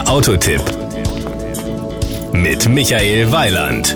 Der Autotipp mit Michael Weiland.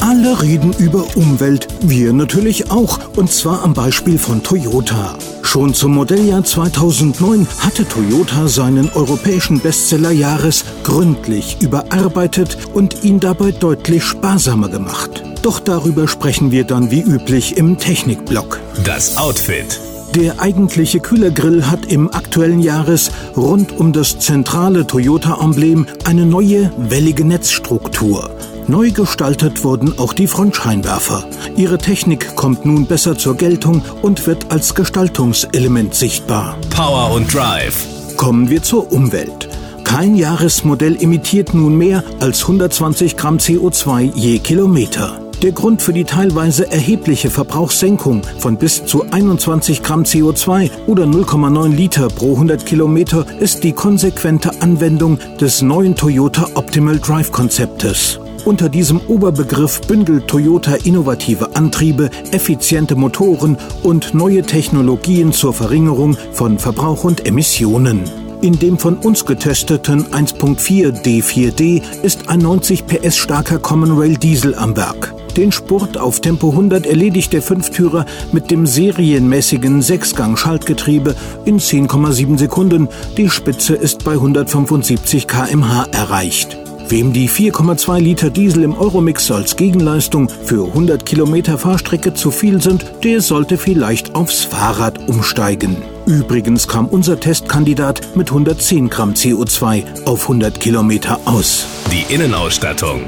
Alle reden über Umwelt, wir natürlich auch, und zwar am Beispiel von Toyota. Schon zum Modelljahr 2009 hatte Toyota seinen europäischen Bestseller Jahres gründlich überarbeitet und ihn dabei deutlich sparsamer gemacht. Doch darüber sprechen wir dann wie üblich im Technikblock. Das Outfit. Der eigentliche Kühlergrill hat im aktuellen Jahres rund um das zentrale Toyota-Emblem eine neue wellige Netzstruktur. Neu gestaltet wurden auch die Frontscheinwerfer. Ihre Technik kommt nun besser zur Geltung und wird als Gestaltungselement sichtbar. Power und Drive. Kommen wir zur Umwelt. Kein Jahresmodell emittiert nun mehr als 120 Gramm CO2 je Kilometer. Der Grund für die teilweise erhebliche Verbrauchssenkung von bis zu 21 Gramm CO2 oder 0,9 Liter pro 100 Kilometer ist die konsequente Anwendung des neuen Toyota Optimal Drive Konzeptes. Unter diesem Oberbegriff bündelt Toyota innovative Antriebe, effiziente Motoren und neue Technologien zur Verringerung von Verbrauch und Emissionen. In dem von uns getesteten 1.4 D4D ist ein 90 PS starker Common Rail Diesel am Werk. Den Spurt auf Tempo 100 erledigt der Fünftürer mit dem serienmäßigen Sechsgang-Schaltgetriebe in 10,7 Sekunden. Die Spitze ist bei 175 km/h erreicht. Wem die 4,2 Liter Diesel im Euromix als Gegenleistung für 100 Kilometer Fahrstrecke zu viel sind, der sollte vielleicht aufs Fahrrad umsteigen. Übrigens kam unser Testkandidat mit 110 Gramm CO2 auf 100 Kilometer aus. Die Innenausstattung.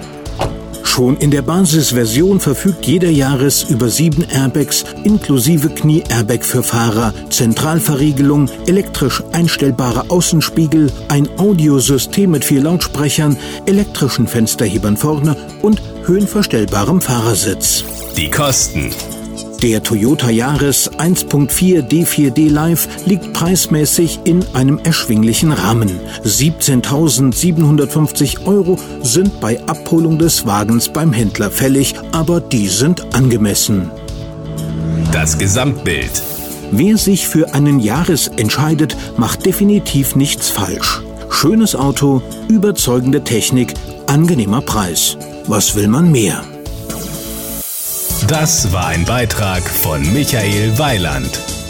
Schon in der Basisversion verfügt jeder Jahres über sieben Airbags inklusive Knie-Airbag für Fahrer, Zentralverriegelung, elektrisch einstellbare Außenspiegel, ein Audiosystem mit vier Lautsprechern, elektrischen Fensterhebern vorne und höhenverstellbarem Fahrersitz. Die Kosten. Der Toyota Yaris 1.4 D4D Live liegt preismäßig in einem erschwinglichen Rahmen. 17.750 Euro sind bei Abholung des Wagens beim Händler fällig, aber die sind angemessen. Das Gesamtbild. Wer sich für einen Jahres entscheidet, macht definitiv nichts falsch. Schönes Auto, überzeugende Technik, angenehmer Preis. Was will man mehr? Das war ein Beitrag von Michael Weiland.